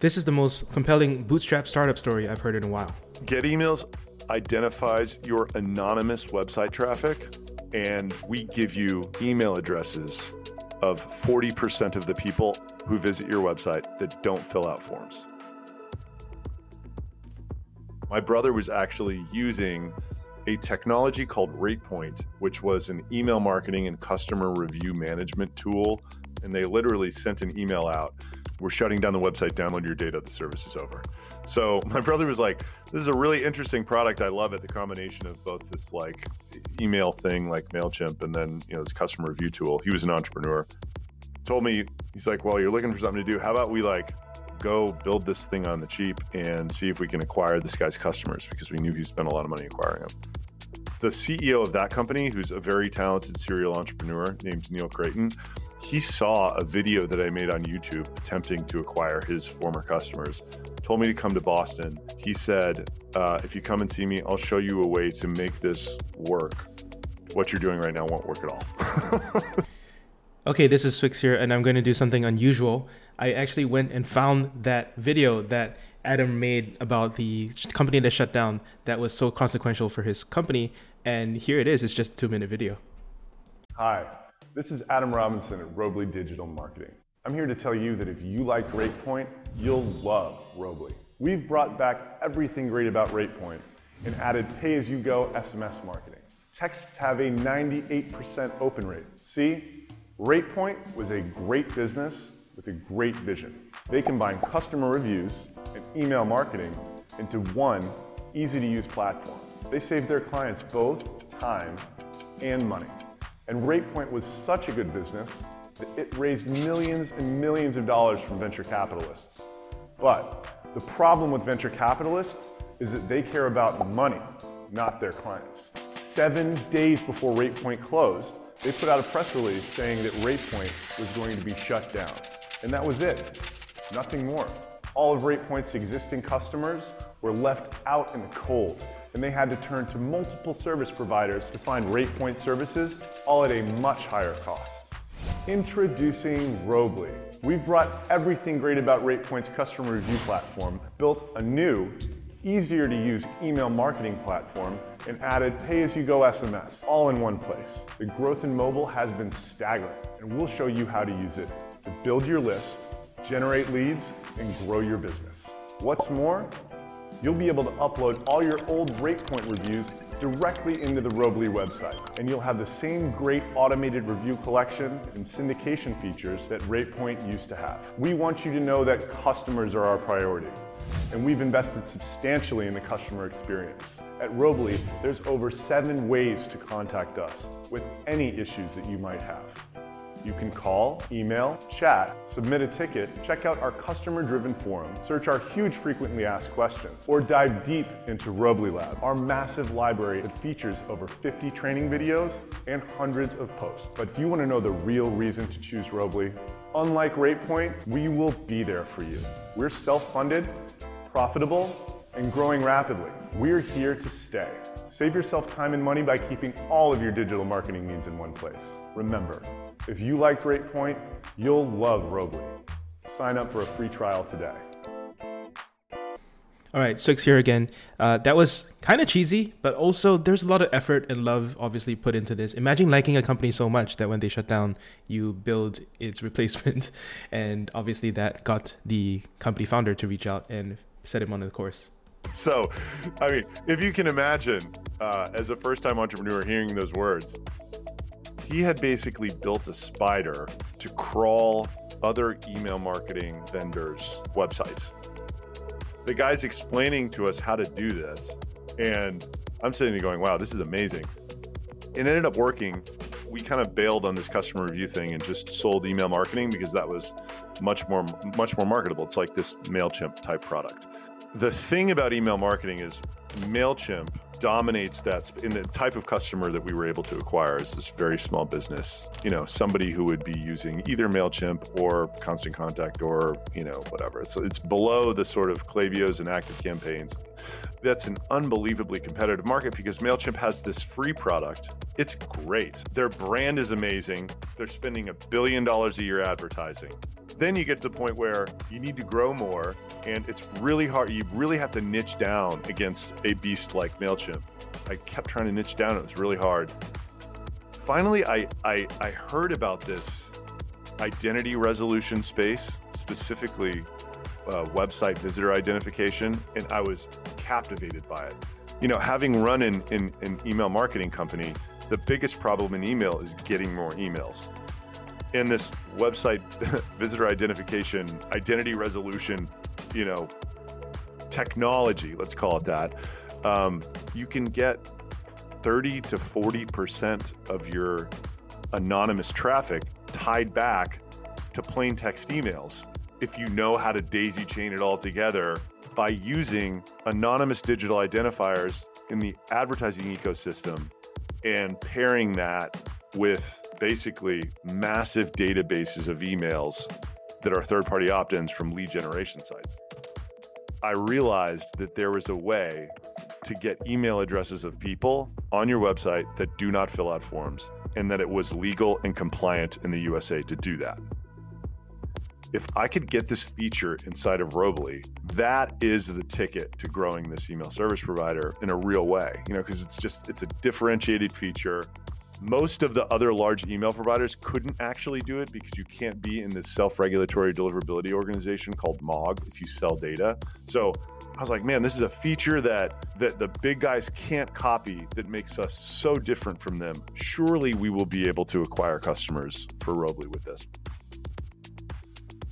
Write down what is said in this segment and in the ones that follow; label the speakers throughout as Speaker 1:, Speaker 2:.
Speaker 1: This is the most compelling bootstrap startup story I've heard in a while.
Speaker 2: GetEmails identifies your anonymous website traffic, and we give you email addresses of 40% of the people who visit your website that don't fill out forms. My brother was actually using a technology called RatePoint, which was an email marketing and customer review management tool. And they literally sent an email out We're shutting down the website, download your data, the service is over. So my brother was like, This is a really interesting product. I love it. The combination of both this like email thing like MailChimp and then, you know, this customer review tool. He was an entrepreneur. Told me, he's like, Well, you're looking for something to do. How about we like go build this thing on the cheap and see if we can acquire this guy's customers because we knew he spent a lot of money acquiring them. The CEO of that company, who's a very talented serial entrepreneur named Neil Creighton, he saw a video that I made on YouTube attempting to acquire his former customers. Told me to come to Boston. He said, uh, if you come and see me, I'll show you a way to make this work. What you're doing right now won't work at all.
Speaker 1: okay, this is swyx here, and I'm going to do something unusual. I actually went and found that video that Adam made about the company that shut down that was so consequential for his company. And here it is. It's just a two minute video.
Speaker 3: Hi, this is Adam Robinson at Robly Digital Marketing. I'm here to tell you that if you like RatePoint, you'll love Robly. We've brought back everything great about RatePoint and added pay as you go SMS marketing. Texts have a 98% open rate. See, RatePoint was a great business with a great vision. They combine customer reviews and email marketing into one easy to use platform. They save their clients both time and money. And RatePoint was such a good business that it raised millions and millions of dollars from venture capitalists. But the problem with venture capitalists is that they care about money, not their clients. Seven days before RatePoint closed, they put out a press release saying that RatePoint was going to be shut down. And that was it. Nothing more. All of RatePoint's existing customers were left out in the cold, and they had to turn to multiple service providers to find RatePoint services, all at a much higher cost. Introducing Robly. We've brought everything great about RatePoint's customer review platform, built a new, easier to use email marketing platform, and added pay as you go SMS, all in one place. The growth in mobile has been staggering, and we'll show you how to use it to build your list, generate leads, and grow your business. What's more, you'll be able to upload all your old RatePoint reviews directly into the Robly website, and you'll have the same great automated review collection and syndication features that RatePoint used to have. We want you to know that customers are our priority, and we've invested substantially in the customer experience. At Robly, there's over seven ways to contact us with any issues that you might have. You can call, email, chat, submit a ticket, check out our customer driven forum, search our huge frequently asked questions, or dive deep into Robly Lab, our massive library that features over 50 training videos and hundreds of posts. But if you want to know the real reason to choose Robly, unlike RatePoint, we will be there for you. We're self funded, profitable, and growing rapidly. We're here to stay. Save yourself time and money by keeping all of your digital marketing needs in one place. Remember, if you like RatePoint, you'll love Robly. Sign up for a free trial today.
Speaker 1: All right, swyx here again. Uh, that was kind of cheesy, but also there's a lot of effort and love obviously put into this. Imagine liking a company so much that when they shut down, you build its replacement. And obviously that got the company founder to reach out and set him on the course.
Speaker 2: So, I mean, if you can imagine, uh, as a first time entrepreneur hearing those words, he had basically built a spider to crawl other email marketing vendors' websites. The guy's explaining to us how to do this, and I'm sitting there going, wow, this is amazing. It ended up working. We kind of bailed on this customer review thing and just sold email marketing because that was much more much more marketable. It's like this MailChimp type product. The thing about email marketing is MailChimp dominates that in the type of customer that we were able to acquire is this very small business, you know, somebody who would be using either MailChimp or Constant Contact or, you know, whatever. So it's below the sort of Klaviyo's and Active Campaigns. That's an unbelievably competitive market because MailChimp has this free product. It's great. Their brand is amazing. They're spending a billion dollars a year advertising. Then you get to the point where you need to grow more And it's really hard. You really have to niche down against a beast like MailChimp. I kept trying to niche down. It was really hard. Finally, I, I, I heard about this identity resolution space, specifically uh, website visitor identification, and I was captivated by it. You know, having run in, an email marketing company, the biggest problem in email is getting more emails. In this website visitor identification, identity resolution, you know, technology, let's call it that, um, you can get 30 to 40% of your anonymous traffic tied back to plain text emails if you know how to daisy chain it all together by using anonymous digital identifiers in the advertising ecosystem and pairing that with basically massive databases of emails that are third party opt ins from lead generation sites. I realized that there was a way to get email addresses of people on your website that do not fill out forms and that it was legal and compliant in the USA to do that. If I could get this feature inside of Robly, that is the ticket to growing this email service provider in a real way, you know, because it's just it's a differentiated feature most of the other large email providers couldn't actually do it because you can't be in this self-regulatory deliverability organization called MOG if you sell data. So I was like, man, this is a feature that that the big guys can't copy that makes us so different from them. Surely we will be able to acquire customers for Robly with this.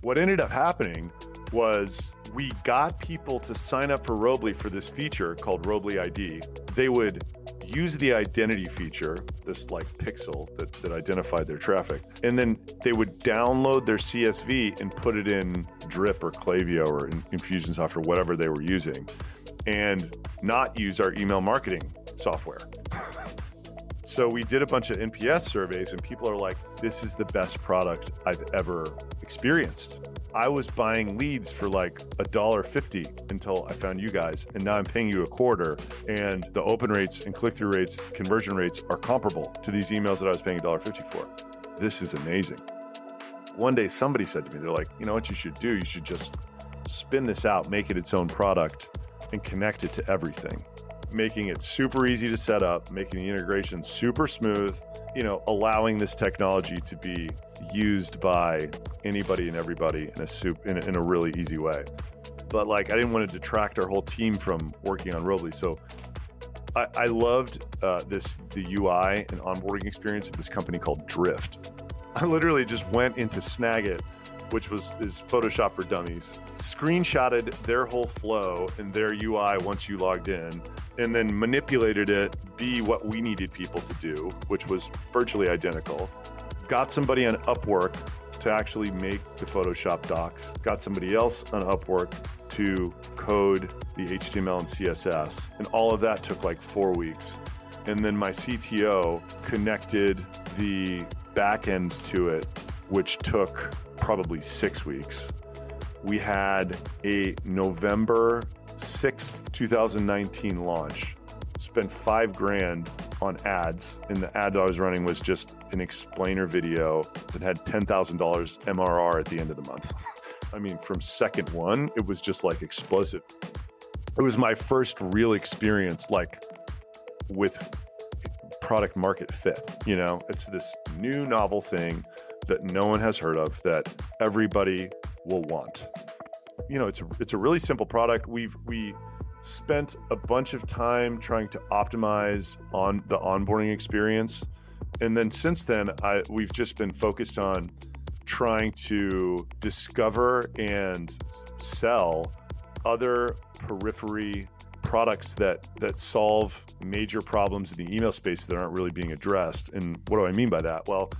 Speaker 2: What ended up happening was we got people to sign up for Robly for this feature called Robly ID. They would use the identity feature, this like pixel that, that identified their traffic, and then they would download their CSV and put it in Drip or Klaviyo or in Infusionsoft or whatever they were using, and not use our email marketing software. so we did a bunch of NPS surveys, and people are like, "This is the best product I've ever experienced." I was buying leads for like a dollar fifty until I found you guys, and now I'm paying you a quarter. And the open rates and click through rates, conversion rates are comparable to these emails that I was paying a dollar fifty for. This is amazing. One day, somebody said to me, "They're like, you know what you should do? You should just spin this out, make it its own product, and connect it to everything." Making it super easy to set up, making the integration super smooth, you know, allowing this technology to be used by anybody and everybody in a soup in a, in a really easy way. But like, I didn't want to detract our whole team from working on Robly, so I, I loved uh, this the UI and onboarding experience of this company called Drift. I literally just went into Snagit which was is Photoshop for Dummies, screenshotted their whole flow and their UI once you logged in, and then manipulated it be what we needed people to do, which was virtually identical. Got somebody on Upwork to actually make the Photoshop docs, got somebody else on Upwork to code the HTML and CSS. And all of that took like four weeks. And then my CTO connected the backend to it, which took probably six weeks. We had a November 6th, 2019 launch. Spent five grand on ads, and the ad I was running was just an explainer video that had $10,000 MRR at the end of the month. I mean, from second one, it was just like explosive. It was my first real experience, like with product market fit. You know, it's this new novel thing that no one has heard of that everybody will want. You know, it's a, it's a really simple product. We've we spent a bunch of time trying to optimize on the onboarding experience, and then since then, I we've just been focused on trying to discover and sell other periphery products that that solve major problems in the email space that aren't really being addressed. And what do I mean by that? Well,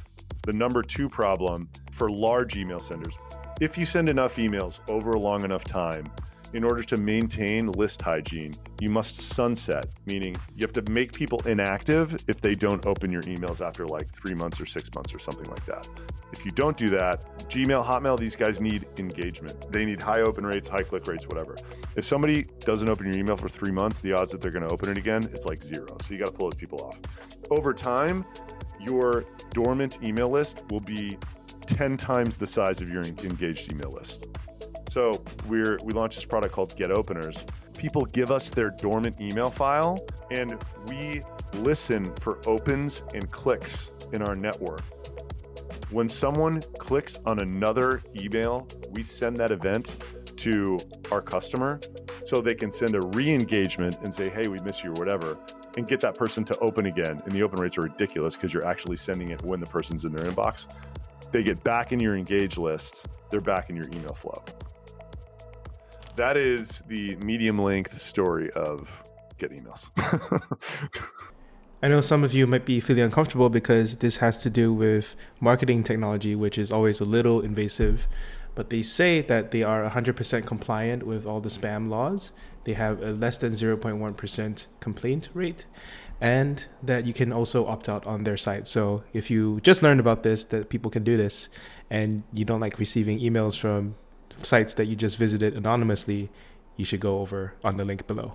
Speaker 2: the number two problem for large email senders. If you send enough emails over a long enough time, in order to maintain list hygiene, you must sunset, meaning you have to make people inactive if they don't open your emails after like three months or six months or something like that. If you don't do that, Gmail, Hotmail, these guys need engagement. They need high open rates, high click rates, whatever. If somebody doesn't open your email for three months, the odds that they're going to open it again, it's like zero. So you got to pull those people off. Over time, your dormant email list will be 10 times the size of your engaged email list. So we're we launched this product called Get Openers. People give us their dormant email file, and we listen for opens and clicks in our network. When someone clicks on another email, we send that event to our customer so they can send a re-engagement and say, "Hey, we miss you" or whatever, and get that person to open again. And the open rates are ridiculous because you're actually sending it when the person's in their inbox. They get back in your engage list. They're back in your email flow. That is the medium length story of GetEmails.
Speaker 1: I know some of you might be feeling uncomfortable because this has to do with marketing technology, which is always a little invasive. But they say that they are 100% compliant with all the spam laws. They have a less than 0.1% complaint rate, and that you can also opt out on their site. So if you just learned about this, that people can do this, and you don't like receiving emails from sites that you just visited anonymously, you should go over on the link below.